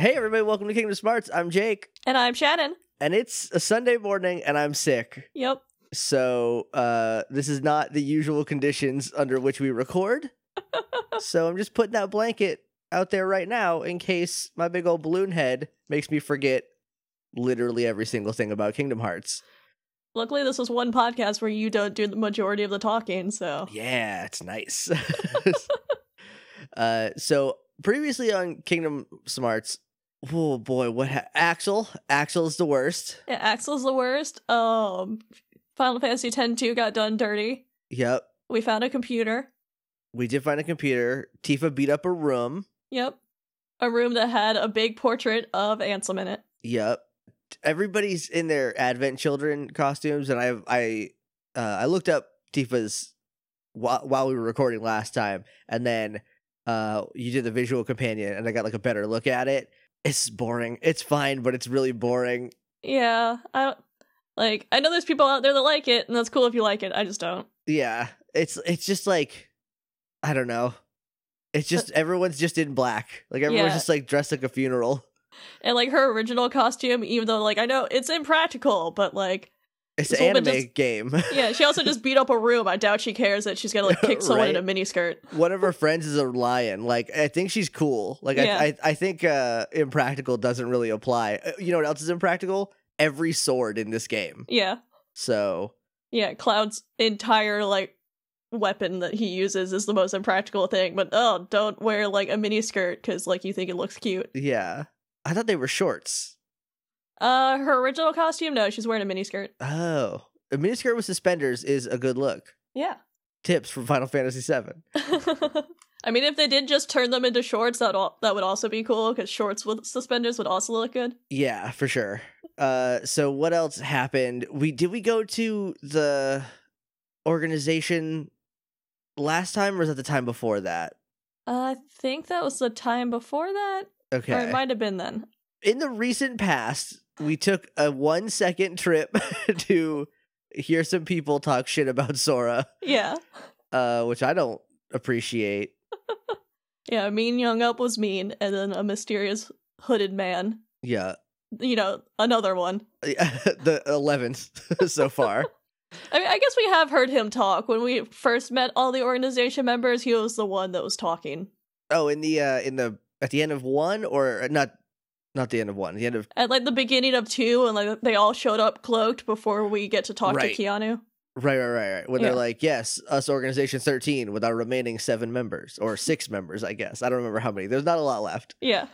Hey, everybody, welcome to Kingdom Smarts. I'm Jake, And I'm Shannon. and it's a Sunday morning, and I'm sick. Yep. So, uh, this is not the usual conditions under which we record. so, I'm just putting that blanket out there right now in case my big old balloon head makes me forget literally every single thing about Kingdom Hearts. Luckily, this was one podcast where you don't do the majority of the talking, so. Yeah, it's nice. uh, so previously on Kingdom Smarts, oh boy, what ha- Axel? Axel's the worst. Yeah, Axel's the worst. Um, Final Fantasy X 2 got done dirty. Yep, We found a computer. we did find a computer. Tifa beat up a room. Yep. A room that had a big portrait of Ansem in it. Yep, everybody's in their Advent Children costumes, and I have I uh, I looked up Tifa's while while we were recording last time, and then uh you did the visual companion, and I got like a better look at it. It's boring. It's fine, but it's really boring. Yeah, I don't. Like, I know there's people out there that like it, and that's cool if you like it. I just don't. Yeah, it's it's just like I don't know. It's uh just everyone's just in black. Like everyone's Yeah. just like dressed like a funeral. And, like, her original costume, even though, like, I know it's impractical, but, like, It's an anime just- game. yeah, she also just beat up a room. I doubt she cares that she's gonna, like, kick someone in a miniskirt. One of her friends is a lion. Like I think she's cool. Like Yeah. I, I I think uh impractical doesn't really apply. Uh, You know what else is impractical? Every sword in this game. Yeah. So Yeah, Cloud's entire like weapon that he uses is the most impractical thing. But oh, don't wear like a mini skirt because like you think it looks cute. yeah, I thought they were shorts. Uh, her original costume, no, she's wearing a mini skirt. Oh, a miniskirt with suspenders is a good look. Yeah. Tips from Final Fantasy VII. I mean, if they did just turn them into shorts, that that would also be cool because shorts with suspenders would also look good. Yeah, for sure. Uh so what else happened? We did we go to the organization last time or was that the time before that? Uh, I think that was the time before that, or Okay. it might have been then. In the recent past, we took a 1 second trip to hear some people talk shit about Sora, Yeah, uh which I don't appreciate. yeah. Mean Young Up was mean, and then a mysterious hooded man. Yeah. You know, another one. the 11th so far. I mean, I guess we have heard him talk. When we first met all the organization members, he was the one that was talking. Oh, in the uh in the at the end of 1 or not not the end of 1, the end of At like the beginning of two, and like they all showed up cloaked before we get to talk Right. to Keanu. Right, right, right, right. When Yeah. they're like, yes, us organization 13 with our remaining seven members, or six members, I guess. I don't remember how many. There's not a lot left. Yeah.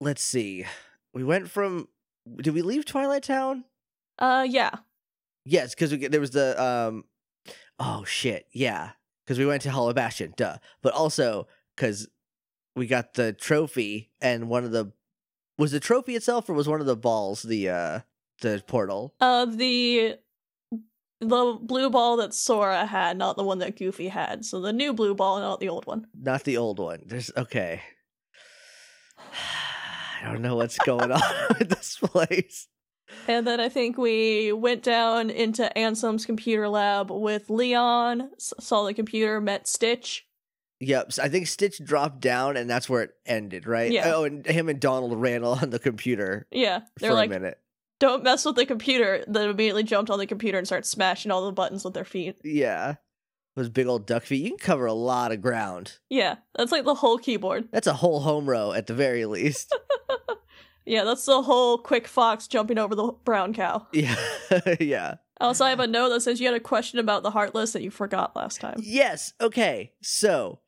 Let's see. We went from. Did we leave Twilight Town? Uh, yeah. Yes, because there was the. um Oh, shit. Yeah. Because we went to Hollow Bastion, duh. But also, because we got the trophy, and one of the. Was the trophy itself, or was one of the balls the uh the portal? Uh, the the blue ball that Sora had, not the one that Goofy had. So the new blue ball, not the old one. Not the old one. There's okay. I don't know what's going on with this place. And then I think we went down into Ansem's computer lab with Leon, saw the computer, met Stitch. Yep, so I think Stitch dropped down, and that's where it ended, right? Yeah. Oh, and him and Donald ran on the computer Yeah, they're for like, a minute. don't mess with the computer. Then immediately jumped on the computer and started smashing all the buttons with their feet. Yeah, those big old duck feet. You can cover a lot of ground. Yeah, that's like the whole keyboard. That's a whole home row at the very least. Yeah, that's the whole quick fox jumping over the brown cow. yeah, yeah. Also, I have a note that says you had a question about the Heartless that you forgot last time. Yes. Okay. So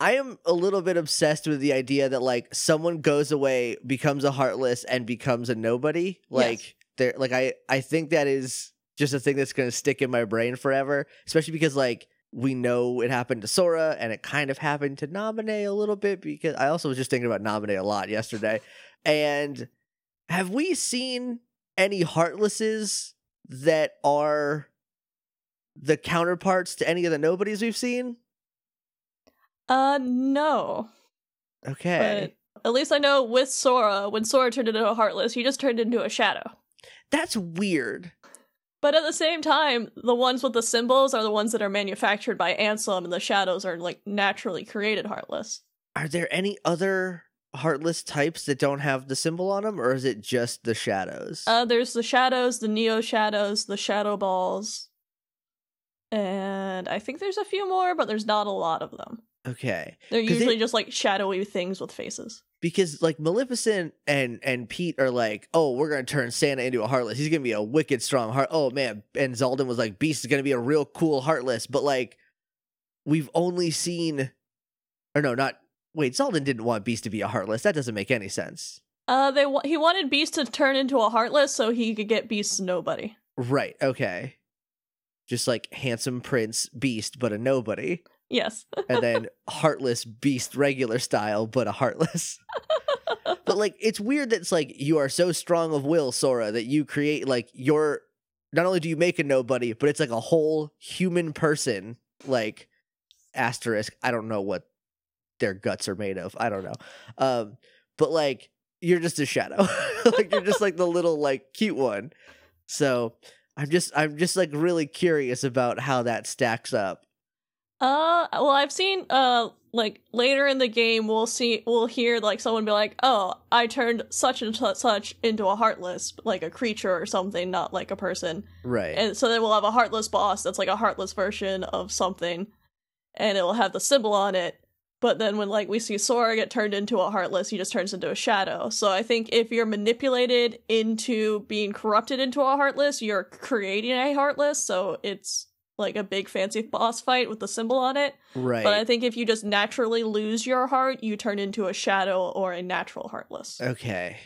I am a little bit obsessed with the idea that like someone goes away, becomes a heartless, and becomes a nobody. Like Yes. they're like I I think that is just a thing that's gonna stick in my brain forever. Especially because like we know it happened to Sora and it kind of happened to Namine a little bit because I also was just thinking about Namine a lot yesterday. And have we seen any heartlesses that are the counterparts to any of the nobodies we've seen? Uh, no. Okay. But at least I know with Sora, when Sora turned into a Heartless, he just turned into a shadow. That's weird. But at the same time, the ones with the symbols are the ones that are manufactured by Ansem, and the shadows are like naturally created Heartless. Are there any other heartless types that don't have the symbol on them, or is it just the shadows? Uh, there's the shadows, the neo shadows, the shadow balls, and I think there's a few more, but there's not a lot of them. Okay, They're they- usually just like shadowy things with faces. because like Maleficent and and Pete are like, oh, we're gonna turn Santa into a heartless. He's gonna be a wicked strong heart. Oh man, and Xaldin was like, Beast is gonna be a real cool heartless. But like, we've only seen, or no, not wait. Xaldin didn't want Beast to be a heartless. That doesn't make any sense. Uh, they wa- he wanted Beast to turn into a heartless so he could get Beast's nobody. Right. Okay. Just like handsome prince Beast, but a nobody, Yes. and then heartless Beast regular style, but a heartless. but like it's weird that it's like you are so strong of will sora that you create like your not only do you make a nobody but it's like a whole human person like asterisk. I don't know what their guts are made of. I don't know. Um but like you're just a shadow. Like you're just like the little like cute one. So i'm just i'm just like really curious about how that stacks up Uh, well, I've seen uh like later in the game we'll see we'll hear like someone be like, "Oh, I turned such and such into a heartless, like a creature or something, not like a person." right And so then we'll have a heartless boss that's like a heartless version of something, and it will have the symbol on it. But then when like we see Sora get turned into a heartless, he just turns into a shadow. So I think if you're manipulated into being corrupted into a heartless, you're creating a heartless. So it's like a big fancy boss fight with the symbol on it. right But I think if you just naturally lose your heart, you turn into a shadow or a natural heartless. okay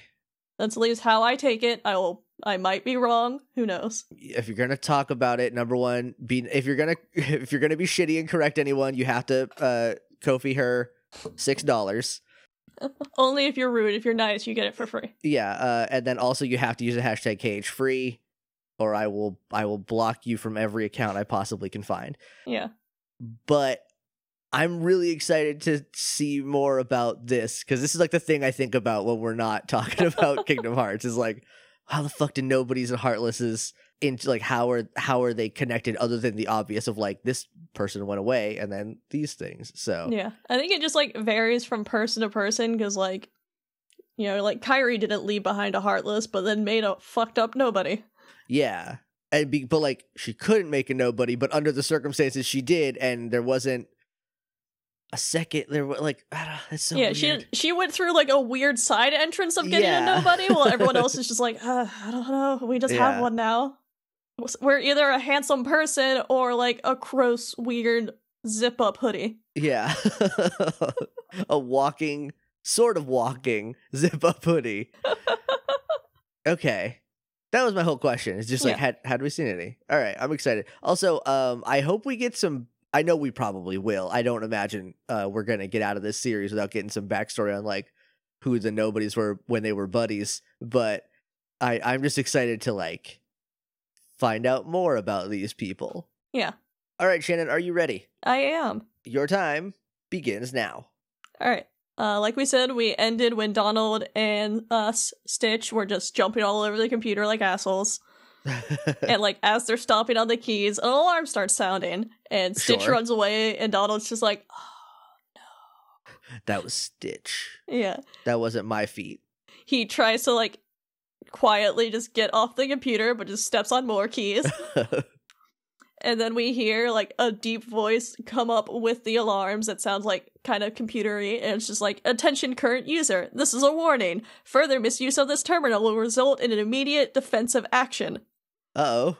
That's at least how I take it. I will. I might be wrong. Who knows? if you're gonna talk about it, number one, be if you're gonna if you're gonna be shitty and correct anyone, you have to uh Kofi her six dollars. Only if you're rude. If you're nice, you get it for free. Yeah, uh, and then also you have to use the hashtag cage free, or I will I will block you from every account I possibly can find. Yeah. But I'm really excited to see more about this because this is like the thing I think about when we're not talking about Kingdom Hearts is like how the fuck did nobodies and heartlesses into like how are how are they connected other than the obvious of like this person went away and then these things. So Yeah. I think it just like varies from person to person because like, you know, like Kairi didn't leave behind a heartless, but then made a fucked up nobody. Yeah. And be, but like she couldn't make a nobody, but under the circumstances she did, and there wasn't a second. There was like I don't, it's so yeah, weird. she she went through like a weird side entrance of getting Yeah. a nobody, while everyone else is just like, uh, I don't know, we just Yeah. have one now. We're either a handsome person or like a gross, weird zip up hoodie. yeah, a walking, sort of walking zip up hoodie. okay, that was my whole question. It's just like Yeah. had had we seen any? All right, I'm excited. Also, um, I hope we get some. I know we probably will. I don't imagine uh we're gonna get out of this series without getting some backstory on like who the nobodies were when they were buddies. But I I'm just excited to like find out more about these people. Yeah. All right, Shannon, are you ready? I am. Your time begins now. All right. Uh, like we said, we ended when Donald and us, Stitch, were just jumping all over the computer like assholes. and like as they're stomping on the keys, an alarm starts sounding, and Stitch Sure. runs away, and Donald's just like, "Oh no, that was Stitch. yeah. That wasn't my feet. He tries to like quietly just get off the computer, but just steps on more keys. and then we hear like a deep voice come up with the alarms that sounds like kind of computery and it's just like attention current user this is a warning further misuse of this terminal will result in an immediate defensive action Uh oh.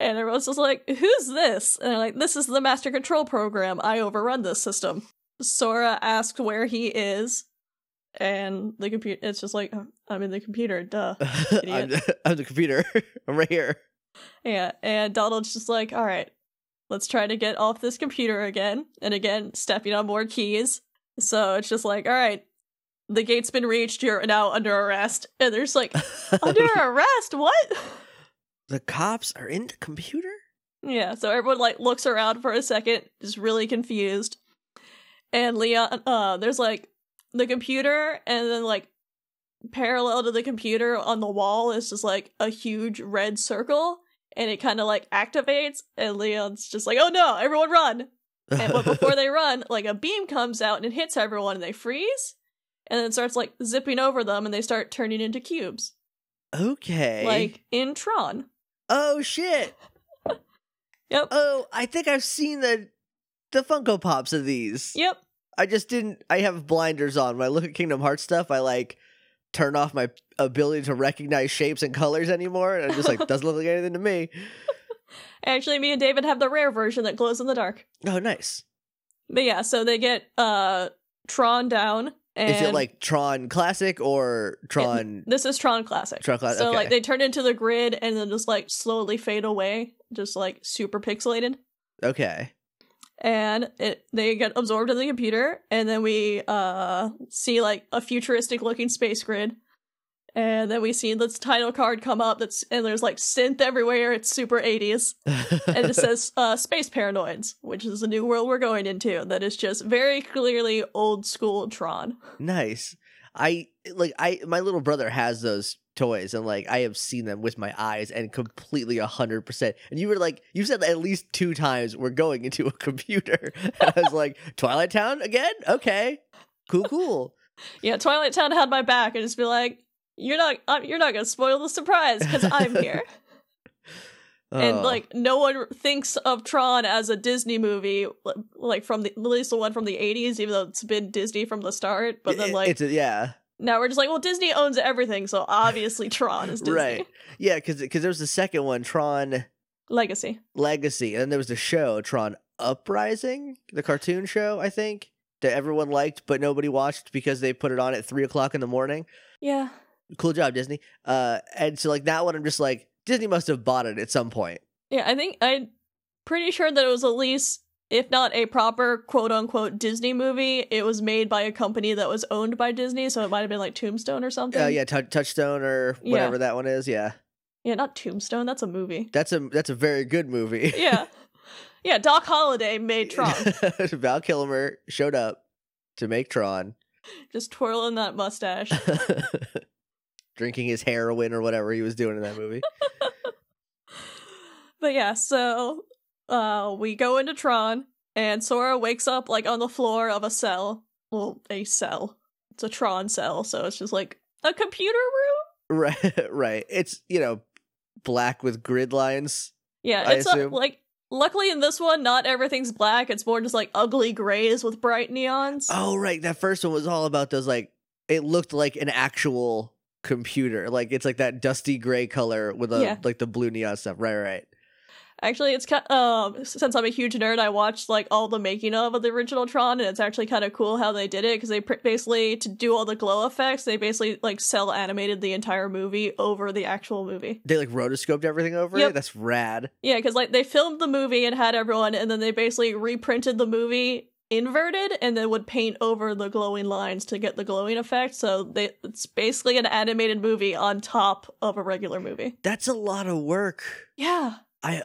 and everyone's just like who's this and they're like this is the master control program i overrun this system sora asks where he is and the computer it's just like "Oh, i'm in the computer duh I'm, the, I'm the computer. I'm right here. Yeah, and Donald's just like, all right, let's try to get off this computer again. And again, stepping on more keys. So it's just like, all right, the gate's been reached. You're now under arrest. And they're like, under arrest? What? the cops are in the computer? Yeah, so everyone like looks around for a second, just really confused. And Leon, uh, there's like the computer, and then like parallel to the computer on the wall is just like a huge red circle, and it kind of like activates, and Leon's just like, oh no, everyone run! And but before they run, like a beam comes out and it hits everyone, and they freeze. and then it starts like zipping over them and they start turning into cubes. Okay. Like in Tron. oh shit. Yep. Oh, I think I've seen the the Funko Pops of these. Yep. I just didn't. I have blinders on when I look at Kingdom Hearts stuff. I like turn off my ability to recognize shapes and colors anymore, and I'm just like doesn't look like anything to me. Actually, me and David have the rare version that glows in the dark. Oh, nice. But yeah, so they get uh Tron down and Is it like Tron Classic or Tron? this is Tron Classic. Tron Classic. So okay. like they turn into the grid and then just like slowly fade away, just like super pixelated. okay. And it they get absorbed in the computer, and then we uh see like a futuristic looking space grid. And then we see this title card come up that's and there's like synth everywhere, it's super 80s. and it says uh, space paranoids, which is the new world we're going into. That is just very clearly old school Tron. nice. I like. I my little brother has those toys, and like I have seen them with my eyes, and completely a hundred percent. And you were like, you said at least two times we're going into a computer. and I was like, Twilight Town again? Okay, cool, cool. Yeah, Twilight Town had my back and just be like, "You're not, uh, you're not gonna spoil the surprise because I'm here." and Oh. like, no one thinks of Tron as a Disney movie, like from the at least the one from the '80s, even though it's been Disney from the start. But then like it's a, yeah, now we're just like, well, Disney owns everything, so obviously Tron is Disney. right, yeah, because there was the second one, Tron Legacy. Legacy, and then there was the show Tron Uprising, the cartoon show, I think that everyone liked, but nobody watched because they put it on at three o'clock in the morning. Yeah. Cool job, Disney. Uh, and so like that one, I'm just like Disney must have bought it at some point. Yeah, I think I'm pretty sure that it was at least, if not a proper quote unquote Disney movie, it was made by a company that was owned by Disney, so it might have been like Tombstone or something. Uh, yeah, Tou- Touchstone or Yeah. whatever that one is. Yeah, Yeah, not Tombstone, that's a movie. that's a that's a very good movie. Yeah. yeah, Doc Holliday made Tron. Val Kilmer showed up to make Tron, Just twirling that mustache. drinking his heroin or whatever he was doing in that movie. But yeah, so uh we go into Tron and Sora wakes up like on the floor of a cell. Well, a cell. It's a Tron cell, so it's just like a computer room. right, right. It's you know black with grid lines. Yeah, I it's a, like luckily in this one not everything's black. It's more just like ugly grays with bright neons. Oh, right. That first one was all about those like it looked like an actual computer. Like it's like that dusty gray color with a Yeah. like the blue neon stuff. Right, right. Actually, it's kind um since I'm a huge nerd, I watched like all the making of of the original Tron, and it's actually kind of cool how they did it because they pr- basically to do all the glow effects, they basically like cell animated the entire movie over the actual movie. They like rotoscoped everything over Yep. it. That's rad. Yeah, because like they filmed the movie and had everyone, and then they basically reprinted the movie inverted and then would paint over the glowing lines to get the glowing effect. So they it's basically an animated movie on top of a regular movie. That's a lot of work. Yeah. I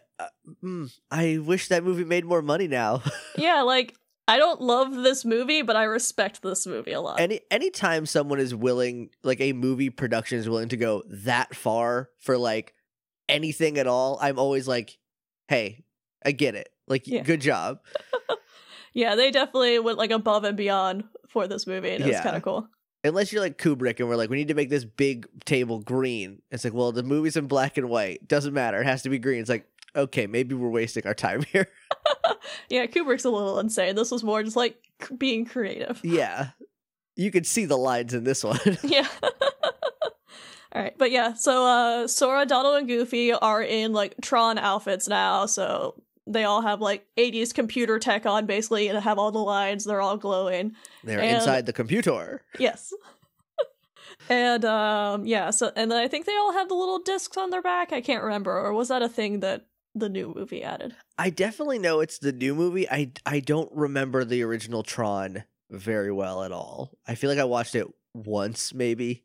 mm, I wish that movie made more money now. Yeah, like I don't love this movie, but I respect this movie a lot. Any anytime someone is willing, like a movie production is willing to go that far for like anything at all, I'm always like, hey, I get it. Like, Yeah. good job. yeah, they definitely went like above and beyond for this movie, and it was kind of cool. Unless you're like Kubrick and we're like, we need to make this big table green. It's like, well, the movie's in black and white. Doesn't matter. It has to be green. It's like, okay, maybe we're wasting our time here. Yeah, Kubrick's a little insane. This was more just like being creative. yeah. You could see the lines in this one. yeah. All right, but yeah, so uh Sora, Donald, and Goofy are in like Tron outfits now, so they all have like 80s computer tech on basically and have all the lines, they're all glowing. They're And- inside the computer. Yes. and um yeah, so and then I think they all have the little discs on their back. I can't remember or was that a thing that the new movie added? I definitely know it's the new movie. I I don't remember the original Tron very well at all. I feel like I watched it once, maybe.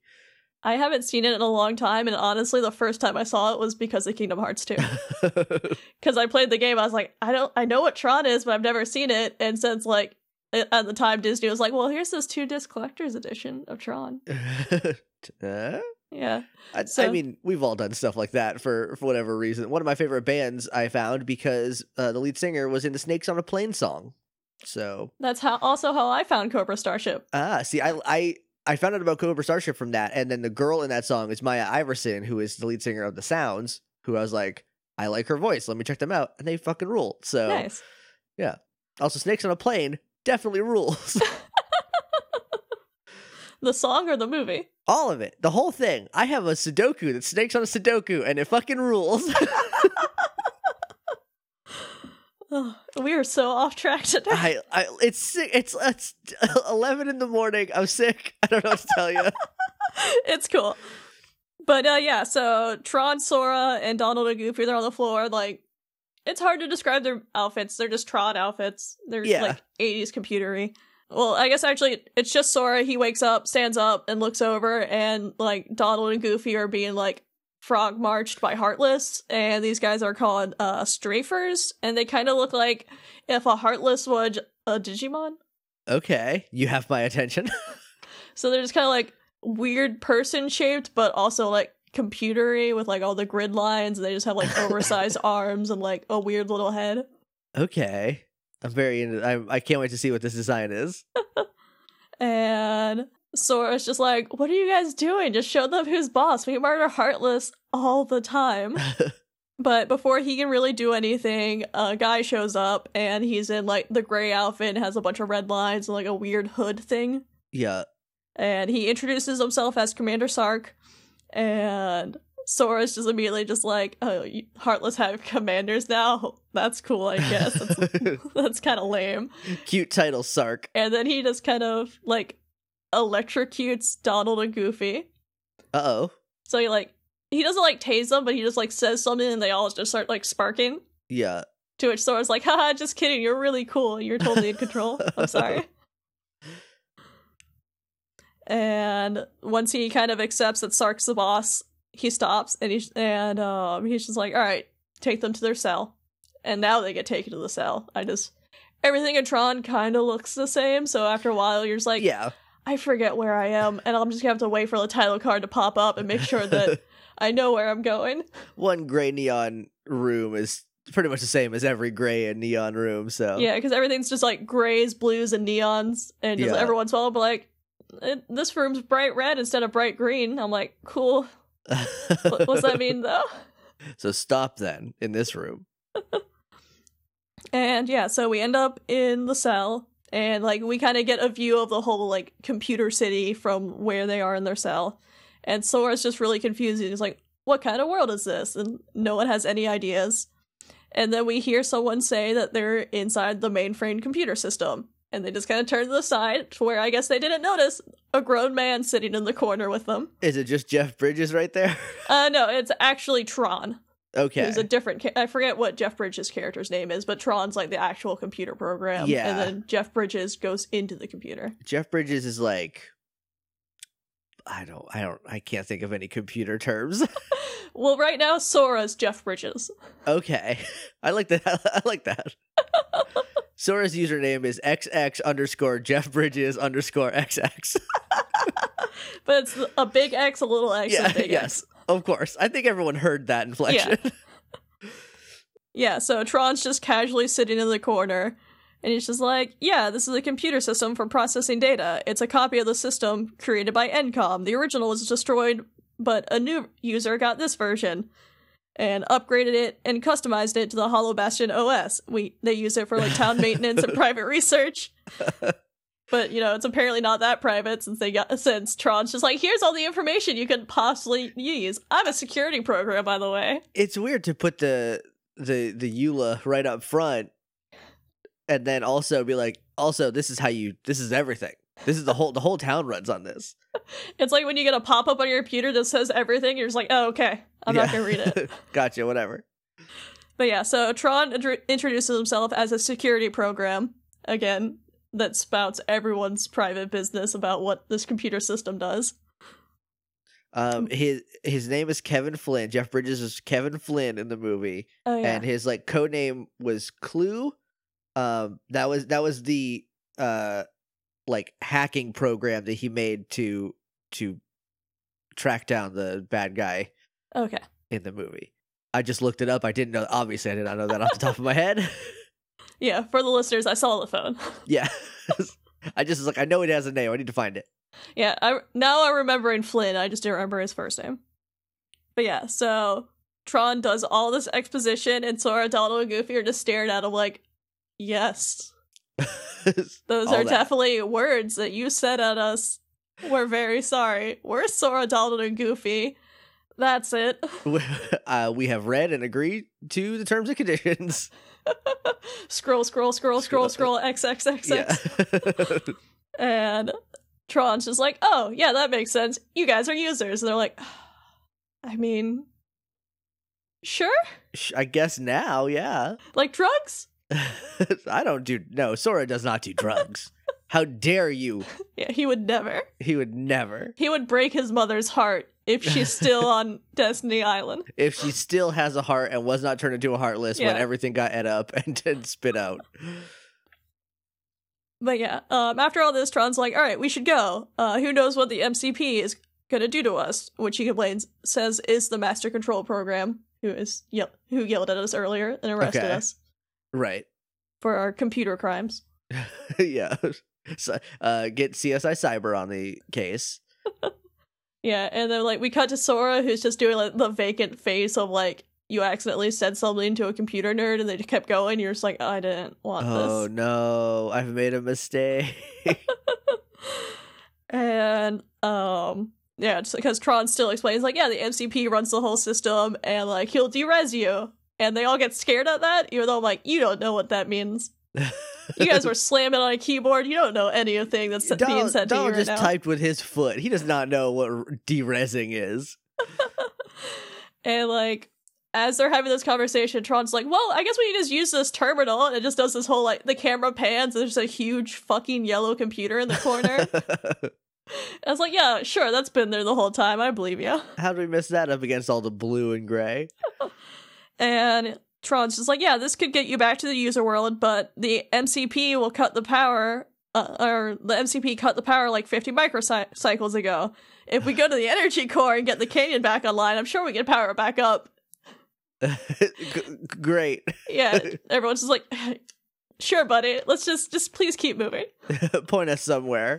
I haven't seen it in a long time and honestly the first time I saw it was because of Kingdom Hearts 2. Cuz I played the game I was like, I don't I know what Tron is, but I've never seen it and since like at the time Disney was like, "Well, here's this two disc collector's edition of Tron." Huh? Yeah. I, I mean, we've all done stuff like that for for whatever reason. One of my favorite bands I found because uh, the lead singer was in the Snakes on a Plane song. So That's how also how I found Cobra Starship. ah, see, I I I found out about Cobra Starship from that, and then the girl in that song is Maja Ivarsson, who is the lead singer of the Sounds. Who I was like, I like her voice. Let me check them out, and they fucking rule. So Nice. Yeah. Also, Snakes on a Plane definitely rules. The song or the movie? All of it, the whole thing. I have a Sudoku that snakes on a Sudoku, and it fucking rules. Oh, we are so off track today. I, I, it's sick. It's it's eleven in the morning. I'm sick. I don't know what to tell you. it's cool. But uh yeah, so Tron, Sora, and Donald and Goofy, they're on the floor. Like, it's hard to describe their outfits. They're just Tron outfits. They're Yeah. like 80s computery. Well, I guess actually it's just Sora. He wakes up, stands up, and looks over, and like Donald and Goofy are being like frog marched by Heartless, and these guys are called uh strafers, and they kind of look like if a Heartless was a Digimon. Okay, you have my attention. So they're just kind of like weird person shaped, but also like computery with like all the grid lines. And they just have like oversized arms and like a weird little head. okay, I'm very into. I I can't wait to see what this design is. And Sora's just like, "What are you guys doing? Just show them who's boss. We murder Heartless all the time." But before he can really do anything, a guy shows up and he's in like the gray outfit and has a bunch of red lines and like a weird hood thing. yeah, and he introduces himself as Commander Sark, and Sora's just immediately just like, "Oh, Heartless have commanders now. That's cool, I guess. That's, that's kind of lame." cute title, Sark. And then he just kind of like electrocutes Donald and Goofy. Uh oh. So he like he doesn't like tase them, but he just like says something, and they all just start like sparking. Yeah. To which Sora's like, haha, just kidding, you're really cool. You're totally in control. I'm sorry. And once he kind of accepts that Sark's the boss, he stops and he's and um he's just like, all right, take them to their cell. And now they get taken to the cell. I just everything in Tron kind of looks the same, so after a while you're just like, yeah. I forget where I am, and I'm just gonna have to wait for the title card to pop up and make sure that I know where I'm going. One gray neon room is pretty much the same as every gray and neon room. So Yeah, because everything's just like grays, blues, and neons, and just Yeah. every once in a while, I'll be like, "Eh, "This room's bright red instead of bright green." I'm like, "Cool." What, what's that mean though? so stop then in this room. And yeah, so we end up in the cell, and like we kind of get a view of the whole like computer city from where they are in their cell. And Sora's just really confused. He's like, "What kind of world is this?" And no one has any ideas. And then we hear someone say that they're inside the mainframe computer system. And they just kind of turn to the side, to where I guess they didn't notice a grown man sitting in the corner with them. Is it just Jeff Bridges right there? Uh, no, it's actually Tron. okay. Who's a different. Ca- I forget what Jeff Bridges' character's name is, but Tron's like the actual computer program. Yeah. And then Jeff Bridges goes into the computer. Jeff Bridges is like I don't I don't I can't think of any computer terms. Well, right now Sora's Jeff Bridges. okay. I like that I like that. Sora's username is XX underscore Jeff Bridges underscore XX. But it's a big X, a little X, yeah, a big yes. X. Of course. I think everyone heard that inflection. Yeah. Yeah, so Tron's just casually sitting in the corner, and he's just like, Yeah, this is a computer system for processing data. It's a copy of the system created by Encom. The original was destroyed, but a new user got this version. And upgraded it and customized it to the Hollow Bastion OS. We they use it for like town maintenance and private research. But you know, it's apparently not that private since they got since Tron's just like, here's all the information you could possibly use. I'm a security program, by the way. it's weird to put the the the EULA right up front and then also be like, also this is how you this is everything. This is the whole the whole town runs on this. It's like when you get a pop up on your computer that says everything, you're just like, oh, okay, I'm not gonna read it. gotcha, whatever. but yeah, so Tron intro- introduces himself as a security program, again, that spouts everyone's private business about what this computer system does. Um, his his name is Kevin Flynn. Jeff Bridges is Kevin Flynn in the movie, Oh, yeah. and his like code name was Clu. Um, that was that was the uh like hacking program that he made to to track down the bad guy okay. in the movie. I just looked it up. I didn't know. Obviously, I did not know that off the top of my head. Yeah, for the listeners, I saw the phone. yeah, I just was like, I know it has a name. I need to find it. Yeah, I now I'm remembering Flynn. I just didn't remember his first name. But yeah, so Tron does all this exposition, and Sora, Donald, and Goofy are just staring at him like, "Yes, those are that. definitely words that you said at us. We're very sorry. We're Sora, Donald, and Goofy. That's it." uh, we have read and agreed to the terms and conditions. scroll, scroll, scroll, scroll, Scroll. x, x, x, x. And Tron's just like, oh, yeah, that makes sense. You guys are users. And they're like, I mean, sure? I guess now, yeah. Like drugs? I don't do no. Sora does not do drugs. How dare you? Yeah, he would never. He would never. He would break his mother's heart if she's still on Destiny Island. If she still has a heart and was not turned into a heartless when everything got ed up and then spit out. But yeah, um, after all this, Tron's like, all right, we should go. Uh, who knows what the MCP is gonna do to us? Which he complains, says is the Master Control Program, who is yell- who yelled at us earlier and arrested Okay. us Right. for our computer crimes. yeah. So, uh, get CSI Cyber on the case. Yeah, and then like we cut to Sora, who's just doing like the vacant face of like you accidentally said something to a computer nerd, and they just kept going. You're just like, I didn't want Oh this. Oh no, I've made a mistake. and um, yeah, because Tron still explains like, yeah, the MCP runs the whole system, and like he'll derez you, and they all get scared at that, even though I'm like, you don't know what that means. You guys were slamming on a keyboard. You don't know anything that's being Donald, said to you Donald right just now. typed with his foot. He does not know what derezing is. And like as they're having this conversation, Tron's like, "Well, I guess we can just use this terminal." And it just does this whole like the camera pans. There's a huge fucking yellow computer in the corner. I was like, "Yeah, sure, that's been there the whole time. I believe you." How do we miss that up against all the blue and gray? And Tron's just like, "Yeah, this could get you back to the user world, but the MCP will cut the power." Uh, or the MCP cut the power like 50 microcycles ago. If we go to the energy core and get the canyon back online, I'm sure we can power it back up. Great. Yeah, everyone's just like, sure, buddy. Let's just just please keep moving. Point us somewhere.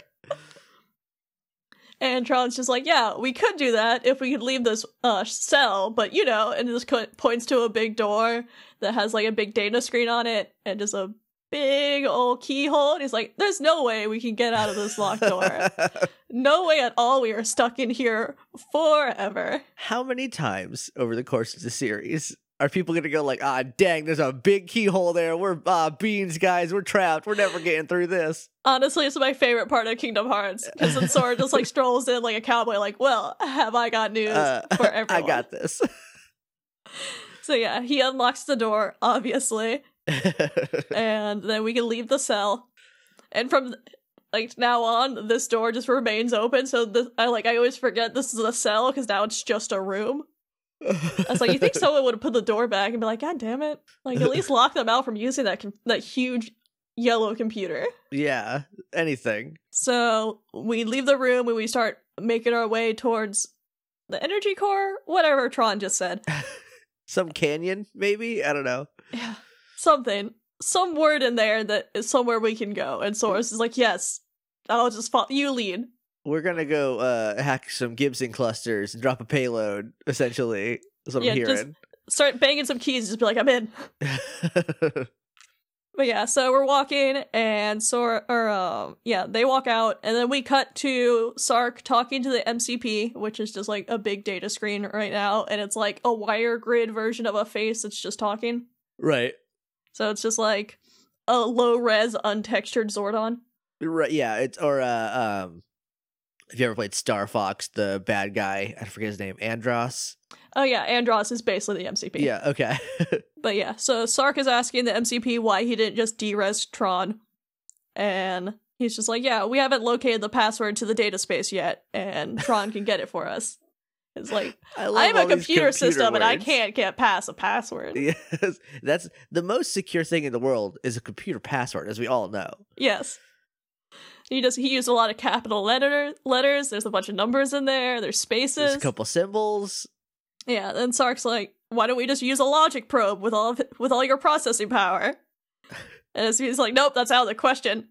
And Tron's just like, yeah, we could do that if we could leave this uh cell, but you know, and just co- points to a big door that has like a big data screen on it and just a big old keyhole. And he's like, there's no way we can get out of this locked door. no way at all. We are stuck in here forever. How many times over the course of the series are people to go like, ah, dang, there's a big keyhole there. We're ah, beans, guys. We're trapped. We're never getting through this. Honestly, it's my favorite part of Kingdom Hearts because then Sora just like strolls in like a cowboy, like, well, have I got news Uh, for everyone? I got this. So yeah, he unlocks the door, obviously, and then we can leave the cell. And from like now on, this door just remains open. So this, I like I always forget this is a cell because now it's just a room. I was like, you think someone would have put the door back and be like, God damn it! Like at least lock them out from using that com- that huge yellow computer. yeah, anything. So we leave the room and we start making our way towards the energy core, whatever Tron just said. Some canyon, maybe? I don't know. Yeah. Something. Some word in there that is somewhere we can go. And Soros is like, yes, I'll just follow. You lead. We're going to go uh, hack some Gibson clusters and drop a payload, essentially. That's what Yeah, I'm just- hearing. Start banging some keys, just be like, I'm in. But yeah, so we're walking and Sora, or um, yeah, they walk out, and then we cut to Sark talking to the MCP, which is just like a big data screen right now, and it's like a wire grid version of a face that's just talking. right. So it's just like a low res, untextured Zordon. Right. Yeah. It's, or, uh, um, if you ever played Star Fox, the bad guy, I forget his name, Andross. Oh yeah, Andross is basically the MCP. Yeah. Okay. But yeah, so Sark is asking the MCP why he didn't just derez Tron. And he's just like, yeah, we haven't located the password to the data space yet, and Tron can get it for us. It's like, I I'm a these computer, system and I can't get past a password. Yes, that's the most secure thing in the world is a computer password, as we all know. Yes. He just he used a lot of capital letter letters. There's a bunch of numbers in there. There's spaces. There's a couple symbols. Yeah, then Sark's like, why don't we just use a logic probe with all of with all your processing power? And he's like, nope, that's out of the question.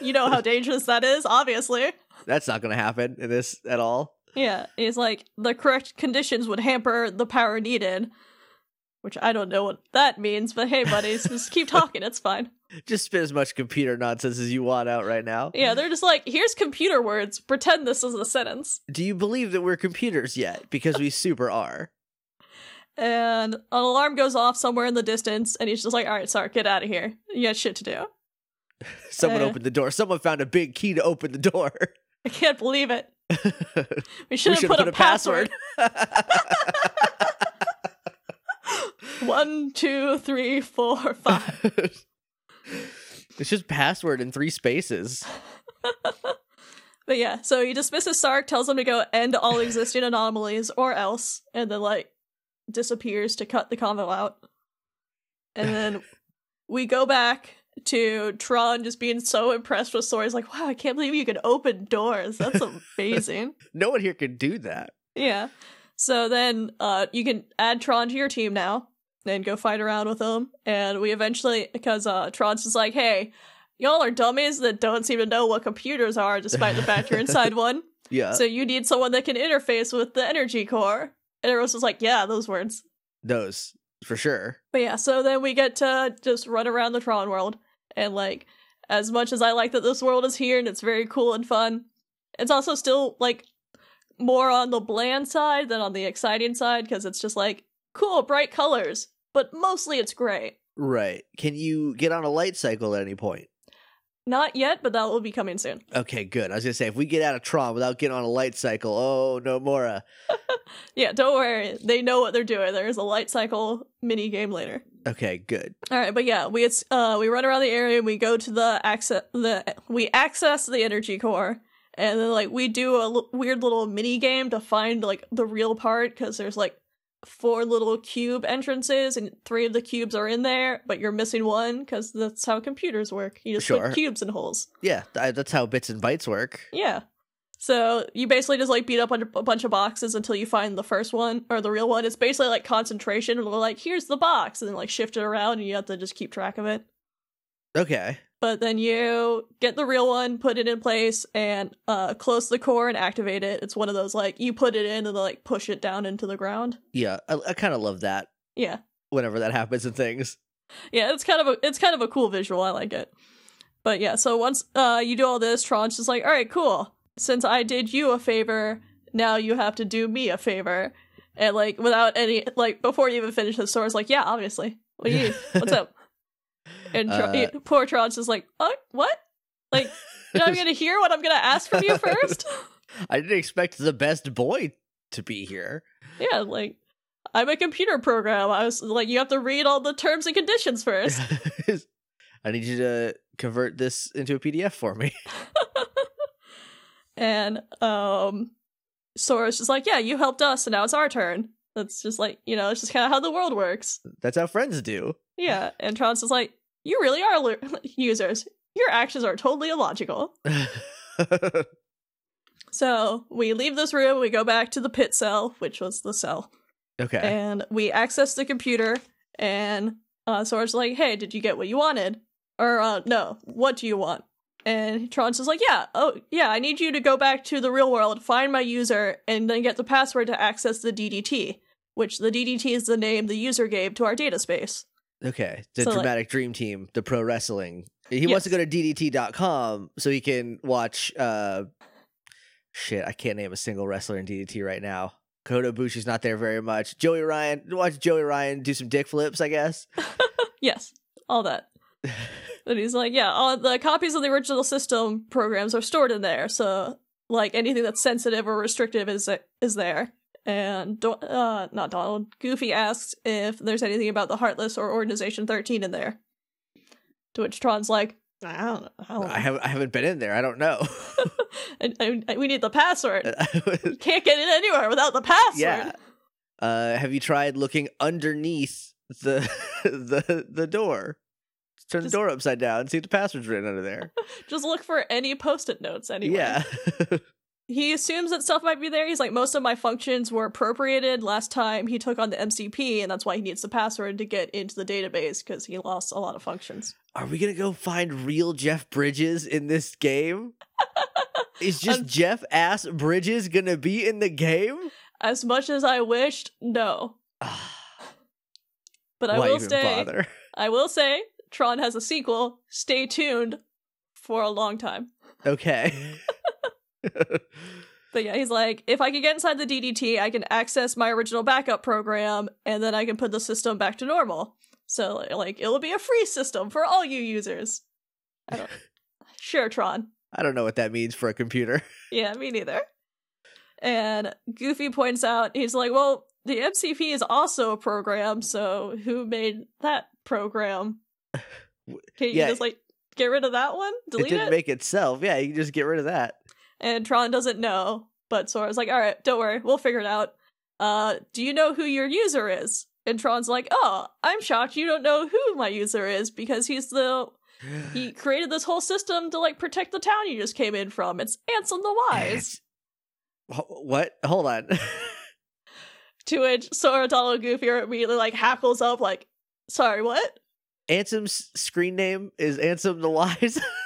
You know how dangerous that is, obviously. That's not going to happen in this at all. Yeah, he's like the correct conditions would hamper the power needed, which I don't know what that means. But hey, buddies, just keep talking. It's fine. Just spit as much computer nonsense as you want out right now. Yeah, they're just like, here's computer words. Pretend this is a sentence. Do you believe that we're computers yet? Because we super are. And an alarm goes off somewhere in the distance, and he's just like, all right, sorry, get out of here. You got shit to do. Someone Uh. opened the door. Someone found a big key to open the door. I can't believe it. We should have should've put, a, password. One, two, three, four, five. it's just password in three spaces. But yeah, so he dismisses Sark, tells him to go end all existing anomalies or else, and then like disappears to cut the convo out. And then we go back to Tron just being so impressed with Sora. He's like, wow, I can't believe you can open doors. That's amazing. No one here can do that. yeah. So then uh you can add Tron to your team now and go fight around with them. And we eventually because uh Tron's is like, hey, y'all are dummies that don't seem to know what computers are, despite the fact you're inside one. Yeah. So you need someone that can interface with the energy core. And everyone's just like, yeah, those words. Those for sure. But yeah, so then we get to just run around the Tron world. And like, as much as I like that this world is here and it's very cool and fun, it's also still like more on the bland side than on the exciting side because it's just like cool, bright colors, but mostly it's gray. Right. Can you get on a light cycle at any point? Not yet, but that will be coming soon. Okay, good. I was gonna say if we get out of Tron without getting on a light cycle, oh no Mora. Yeah, don't worry. They know what they're doing. There's a light cycle mini game later. Okay, good. All right, but yeah, we it's uh we run around the area, and we go to the access the we access the energy core, and then like we do a l- weird little mini game to find like the real part because there's like four little cube entrances and three of the cubes are in there, but you're missing one because that's how computers work. You just Sure. put cubes in holes. Yeah, that's how bits and bytes work. Yeah. So you basically just like beat up a bunch of boxes until you find the first one or the real one. It's basically like concentration. And they're like, here's the box, and then like shift it around, and you have to just keep track of it. Okay. But then you get the real one, put it in place, and uh, close the core and activate it. It's one of those like you put it in and then like push it down into the ground. Yeah, I, I kind of love that Yeah, whenever that happens in things. yeah. It's kind of a it's kind of a cool visual. I like it. But yeah, so once uh, you do all this, Tron's just like, all right, cool. Since I did you a favor, now you have to do me a favor. And like without any like before you even finish the story, it's like, yeah, obviously. What do you? What's up? And Tron, Uh, poor Tron's just like, oh, what? Like, I'm gonna hear what I'm gonna ask from you first. I didn't expect the best boy to be here. yeah, like I'm a computer program. I was like, you have to read all the terms and conditions first. I need you to convert this into a PDF for me. and um, Sora's just like, yeah, you helped us, and now it's our turn. That's just like, you know, it's just kind of how the world works. That's how friends do. Yeah, and Tron's just like, you really are users. Your actions are totally illogical. So we leave this room, we go back to the pit cell, which was the cell, okay. and we access the computer. And uh, Sora's like, "Hey, did you get what you wanted?" Or uh, no, what do you want? And Tron's just like, "Yeah, oh yeah, I need you to go back to the real world, find my user, and then get the password to access the DDT." Which the DDT is the name the user gave to our data space. Okay. The So, like- dramatic dream team, the pro wrestling. He wants to go to DDT.com so he can watch uh shit, I can't name a single wrestler in DDT right now. Kota Ibushi's not there very much. Joey Ryan, watch Joey Ryan do some dick flips, I guess. Yes, all that. And he's like, yeah, all the copies of the original system programs are stored in there, so like anything that's sensitive or restrictive is is there. And Do- uh, not Donald, Goofy asks if there's anything about the Heartless or Organization 13 in there. To which Tron's like, I don't know. I, don't. I haven't I haven't been in there. I don't know. I- I- we need the password. Can't get in anywhere without the password. yeah. Uh have you tried looking underneath the the the door? Turn Just- the door upside down and see if the password's written under there. Just look for any post-it notes anyway. Yeah. He assumes that stuff might be there. He's like, most of my functions were appropriated last time he took on the MCP, and that's why he needs the password to get into the database because he lost a lot of functions. Are we gonna go find real Jeff Bridges in this game? Is just Um, Jeff Ass Bridges gonna be in the game? As much as I wished, no. But I Why will say, bother? I will say, Tron has a sequel. Stay tuned for a long time. Okay. But yeah, he's like, if I can get inside the DDT, I can access my original backup program, and then I can put the system back to normal. So, like, it'll be a free system for all you users. I don't. sure, Tron. I don't know what that means for a computer. Yeah, me neither. And Goofy points out, he's like, well, the MCP is also a program, so who made that program? Can you Yeah. just, like, get rid of that one? Delete it didn't it? make itself. Yeah, you can just get rid of that. And Tron doesn't know, but Sora's like, all right, don't worry, we'll figure it out. Uh, do you know who your user is? And Tron's like, oh, I'm shocked you don't know who my user is because he's the he created this whole system to like protect the town you just came in from. It's Ansem the Wise. What? Hold on. to which Sora, Donald, and Goofy are immediately like hackles up, like, sorry, what? Ansem's screen name is Ansem the Wise.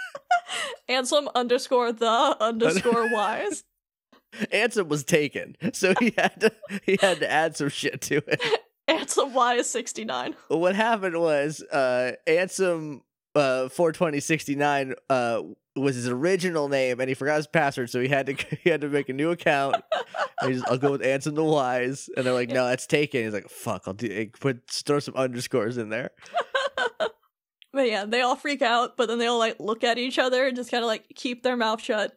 Ansem underscore the underscore wise. Ansem was taken, so he had to he had to add some shit to it. Ansem Wise 69. what happened was uh Ansem uh 42069 uh was his original name and he forgot his password so he had to he had to make a new account I'll go with Ansem the Wise and they're like no that's taken he's like fuck I'll do put throw some underscores in there But yeah, they all freak out, but then they all like look at each other and just kind of like keep their mouth shut.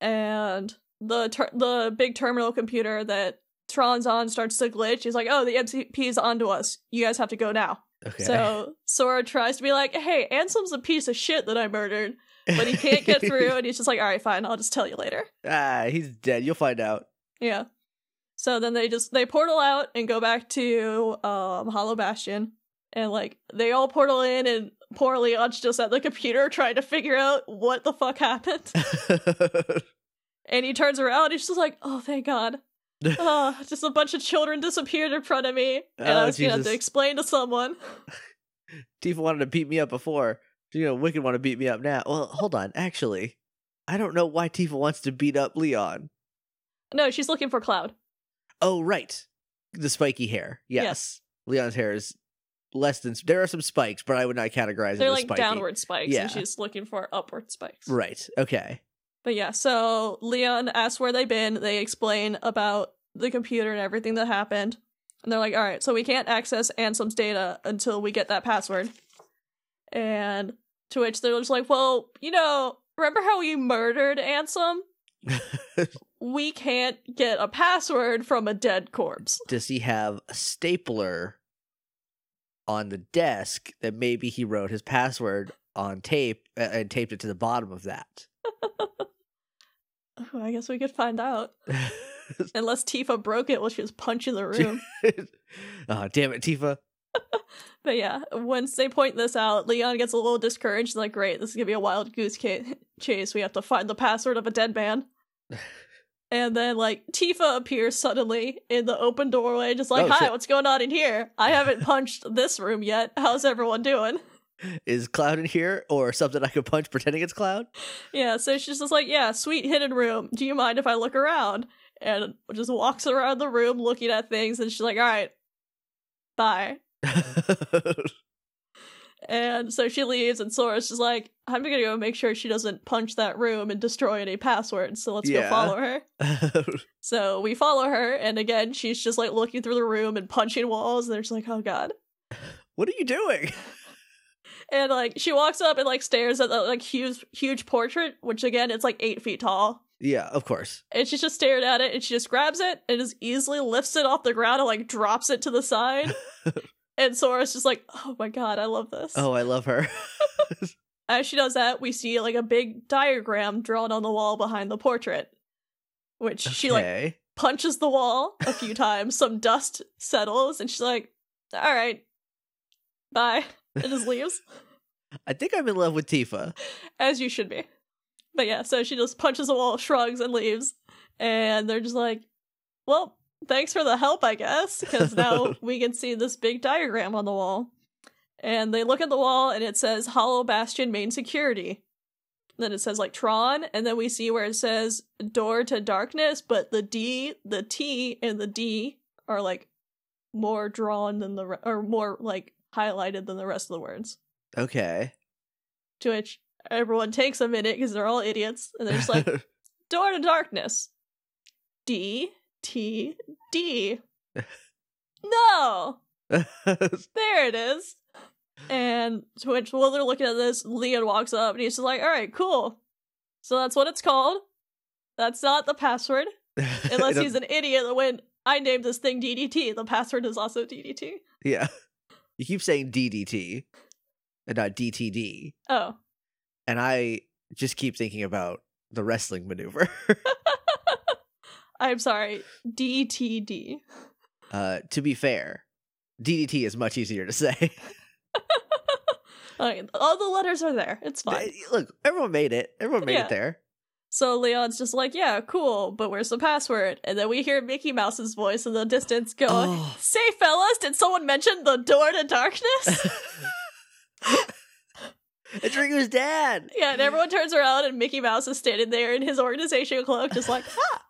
And the ter- the big terminal computer that Tron's on starts to glitch. He's like, "Oh, the MCP is onto us. You guys have to go now." okay So Sora tries to be like, "Hey, Ansem's a piece of shit that I murdered," but he can't get through, and he's just like, "All right, fine. I'll just tell you later." ah he's dead you'll find out Yeah. So then they just they portal out and go back to um Hollow Bastion. And like they all portal in and poor Leon's just at the computer trying to figure out what the fuck happened. and he turns around and he's just like, Oh thank God. Oh, just a bunch of children disappeared in front of me. And oh, I Oh, was gonna have to explain to someone. Tifa wanted to beat me up before you know Wicked want to beat me up now well hold on actually I don't know why Tifa wants to beat up Leon No, she's looking for Cloud. Oh, right. The spiky hair. Yes. Leon's hair is less than. There are some spikes, but I would not categorize They're it as like spiky. downward spikes, Yeah. and she's looking for upward spikes. Right. Okay. But yeah, so Leon asks where they've been. They explain about the computer and everything that happened. And they're like, all right, so we can't access Ansem's data until we get that password. And to which they're just like, well, you know, remember how we murdered Ansem? We can't get a password from a dead corpse. Does he have a stapler on the desk that maybe he wrote his password on tape uh, and taped it to the bottom of that? Oh, I guess we could find out. Unless Tifa broke it while she was punching the room. oh, damn it, Tifa. But yeah, once they point this out, Leon gets a little discouraged. Like, great, this is gonna be a wild goose chase. We have to find the password of a dead man. And then, like, Tifa appears suddenly in the open doorway, just like, Oh, hi, shit. what's going on in here? I haven't punched this room yet. How's everyone doing? Is Cloud in here or something I could punch pretending it's Cloud? Yeah, so she's just like, yeah, sweet hidden room. Do you mind if I look around? And just walks around the room looking at things, and she's like, all right, bye. And so she leaves, and Sora's just like, I'm gonna go make sure she doesn't punch that room and destroy any passwords, so let's Yeah. go follow her. So we follow her, and again, she's just like looking through the room and punching walls, and they're just like, oh god. what are you doing? And like, she walks up and like stares at the like huge, huge portrait, which again, it's like eight feet tall. Yeah, of course. And she's just staring at it, and she just grabs it and just easily lifts it off the ground and like drops it to the side. and Sora's just like, oh my god, I love this. Oh, I love her. As she does that, we see like a big diagram drawn on the wall behind the portrait, which she like punches the wall a few times. Some dust settles, and she's like, "All right, bye," and just leaves, I think I'm in love with Tifa. as you should be. But yeah, so she just punches the wall, shrugs, and leaves, and they're just like, "Well, thanks for the help, I guess, because now we can see this big diagram on the wall." And they look at the wall, and it says "Hollow Bastion Main Security." then it says like Tron, and then we see where it says door to darkness, but the D, the T, and the D are like more drawn than the re- or more like highlighted than the rest of the words. Okay. To which everyone takes a minute because they're all idiots, and they're just like door to darkness, D T D. No, there it is. And which while they're looking at this, Leon walks up and he's just like, "All right, cool. So that's what it's called. That's not the password, unless he's an idiot. When I named this thing DDT, the password is also DDT. Yeah. You keep saying DDT and not DTD. Oh, And I just keep thinking about the wrestling maneuver. I'm sorry, DTD. uh, to be fair, DDT is much easier to say. Okay, all the letters are there. It's fine. Look, everyone made it. Everyone made Yeah. it there. So Leon's just like, "Yeah, cool, but where's the password?" And then we hear Mickey Mouse's voice in the distance go, Oh. "Say, fellas, did someone mention the door to darkness?" it's Ringo's dad. Yeah, and everyone turns around and Mickey Mouse is standing there in his organization cloak, just like, ah!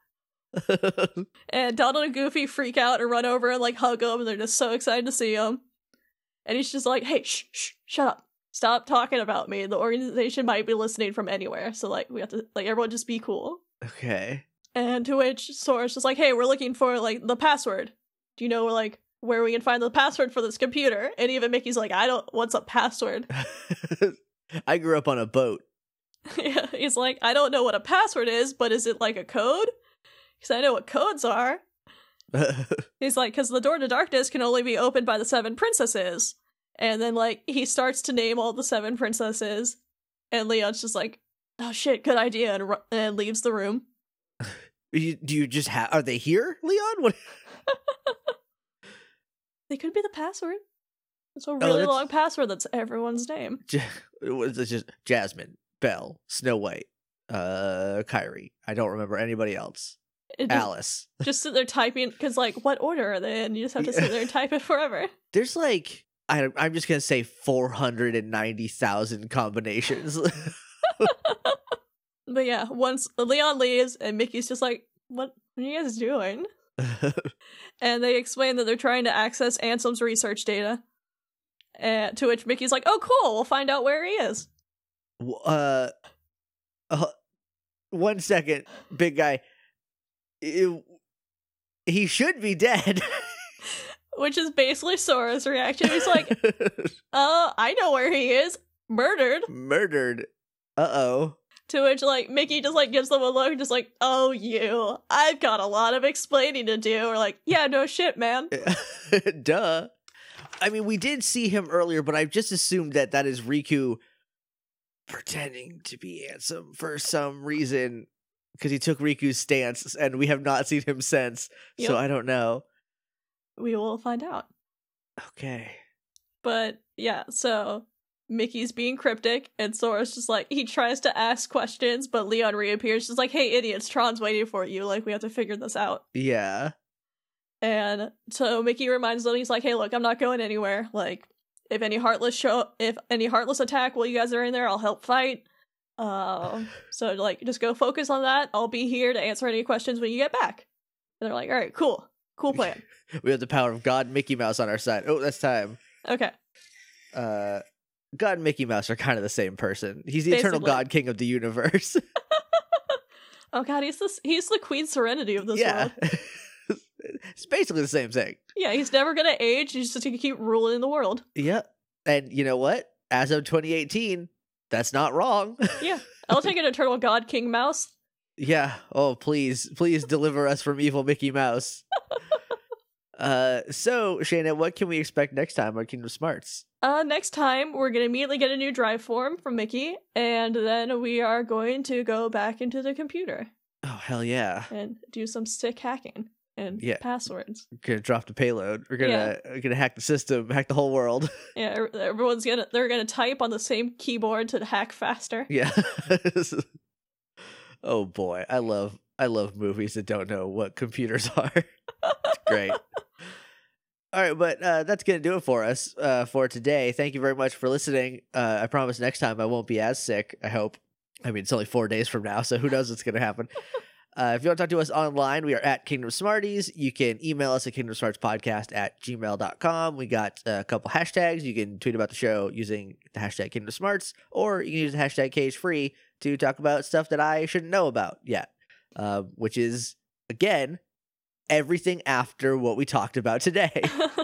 And Donald and Goofy freak out and run over and like hug him, and they're just so excited to see him. And he's just like, hey, shh, shh, shut up. Stop talking about me. The organization might be listening from anywhere. So like we have to like everyone just be cool. okay. And to which Sora's just like, hey, we're looking for like the password. Do you know like where we can find the password for this computer? And even Mickey's like, I don't what's a password? I grew up on a boat. Yeah, he's like, I don't know what a password is, but is it like a code? Because I know what codes are. He's like, because the door to darkness can only be opened by the seven princesses. And then, like, he starts to name all the seven princesses. And Leon's just like, oh shit, good idea. And, ru- and leaves the room. you, do you just have? Are they here, Leon? What? They could be the password. It's a really Oh, long password that's everyone's name. Was just Jasmine, Belle, Snow White, uh, Kairi? I don't remember anybody else. It just, Alice. just sit there typing, because, like, what order are they in? You just have to sit there and type it forever. There's like I, I'm just gonna say four hundred and ninety thousand combinations. But yeah, once Leon leaves, and Mickey's just like, what, what are you guys doing? and they explain that they're trying to access Ansem's research data. And to which Mickey's like, "Oh, cool! We'll find out where he is." Uh, uh, one second, big guy. Ew, he should be dead. Which is basically Sora's reaction. He's like, "Oh, I know where he is, murdered." murdered. Uh oh. To which like Mickey just like gives them a look, just like, "Oh, you! I've got a lot of explaining to do." Or like, "Yeah, no shit, man." Duh. I mean, we did see him earlier, but I've just assumed that that is Riku pretending to be handsome for some reason because he took Riku's stance, and we have not seen him since. So I don't know. We will find out. Okay. But yeah, so Mickey's being cryptic, and Sora's just like he tries to ask questions, but Leon reappears, just like, "Hey, idiots! Tron's waiting for you. Like, we have to figure this out." Yeah. And so Mickey reminds them, he's like, "Hey, look, I'm not going anywhere. Like, if any heartless show, if any heartless attack while you guys are in there, I'll help fight. Um, so like, just go focus on that. I'll be here to answer any questions when you get back." And they're like, "All right, cool, cool plan. We have the power of God Mickey Mouse on our side. Oh, that's time. Okay, Uh, God and Mickey Mouse are kind of the same person. He's the eternal God King of the universe. oh god, he's the he's the Queen Serenity of this yeah. world. it's basically the same thing. Yeah, he's never gonna age. He's just gonna keep ruling the world. Yeah, And you know what? As of 2018, that's not wrong. Yeah, I'll take an eternal god, King Mouse. yeah. Oh, please, please deliver us from evil Mickey Mouse. uh, so Shannon, what can we expect next time on Kingdom Smarts? Uh, next time we're gonna immediately get a new drive form from Mickey, and then we are going to go back into the computer Oh hell yeah! and do some sick hacking and Yeah. passwords. We're gonna drop the payload. We're gonna we're gonna hack the system, hack the whole world. Yeah, er- everyone's gonna they're gonna type on the same keyboard to hack faster. yeah. oh boy, I love I love movies that don't know what computers are. it's great. All right, but uh, that's gonna do it for us uh, for today. Thank you very much for listening. Uh, I promise next time I won't be as sick. I hope. I mean, it's only four days from now, so who knows what's going to happen. Uh, if you want to talk to us online, we are at Kingdom Smarties. You can email us at kingdomsmartspodcast at gmail.com. We got a couple hashtags. You can tweet about the show using the hashtag Kingdom Smarts, or you can use the hashtag KH Free to talk about stuff that I shouldn't know about yet, uh, which is, again, everything after what we talked about today.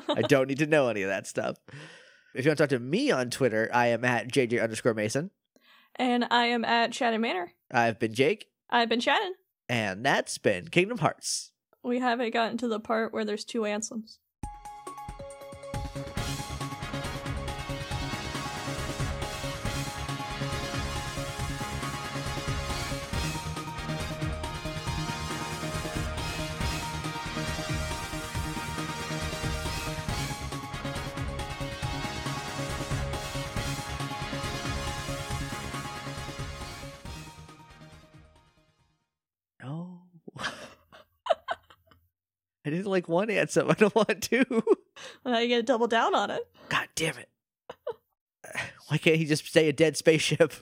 I don't need to know any of that stuff. If you want to talk to me on Twitter, I am at JJ underscore Mason. and I am at Shannon Manor. I've been Jake, I've been Shannon. And that's been Kingdom Hearts. We haven't gotten to the part where there's two Ansems. I like one Ansem. I don't want two. Now you gotta double down on it. God damn it. Why can't he just say a dead spaceship?